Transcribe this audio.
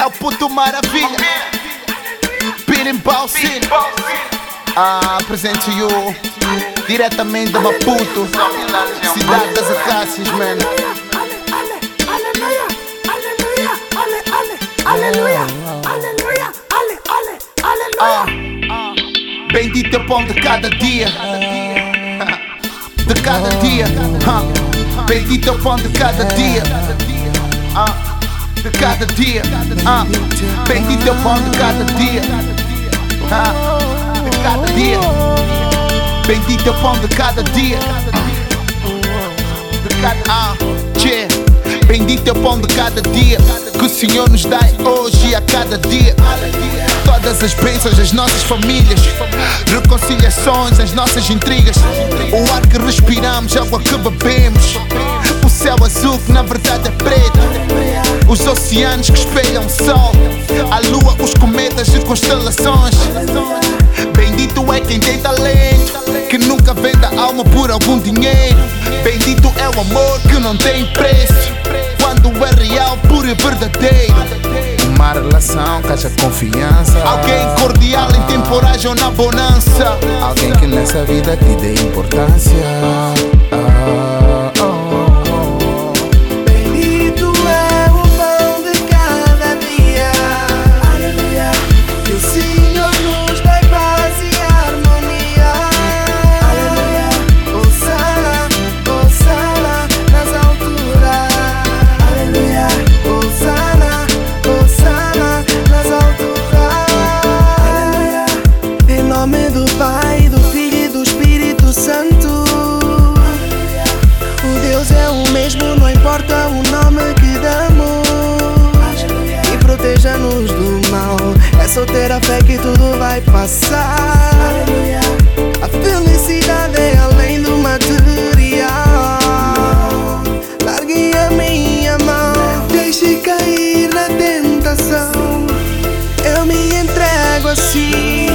É o puto maravilha. Birimbau City. Ah, apresento you diretamente de Maputo, cidade das acácias, man. Ah, bendito é o pão de cada dia. De cada dia. Ah, bendito é o pão de cada dia. Ah, de cada dia. Ah, bendito é o pão de cada dia. Ah, de cada dia. Bendito é o pão de cada dia. De cada ah, yeah. Bendito é o pão de cada dia que o Senhor nos dá hoje e a cada dia. Todas as bênçãos das nossas famílias, reconciliações, as nossas intrigas, o ar que respiramos, a água que bebemos, céu azul que na verdade é preto, os oceanos que espelham o sol, a lua, os cometas e constelações. Bendito é quem tem talento, que nunca vende a alma por algum dinheiro. Bendito é o amor que não tem preço, quando é real, puro e verdadeiro. Uma relação que haja confiança. Alguém cordial em temporagem ou na bonança. Alguém que nessa vida te dê importância. Ah, A fé que tudo vai passar. A felicidade é além do material. Largue a minha mão Deixe cair na tentação. Eu me entrego assim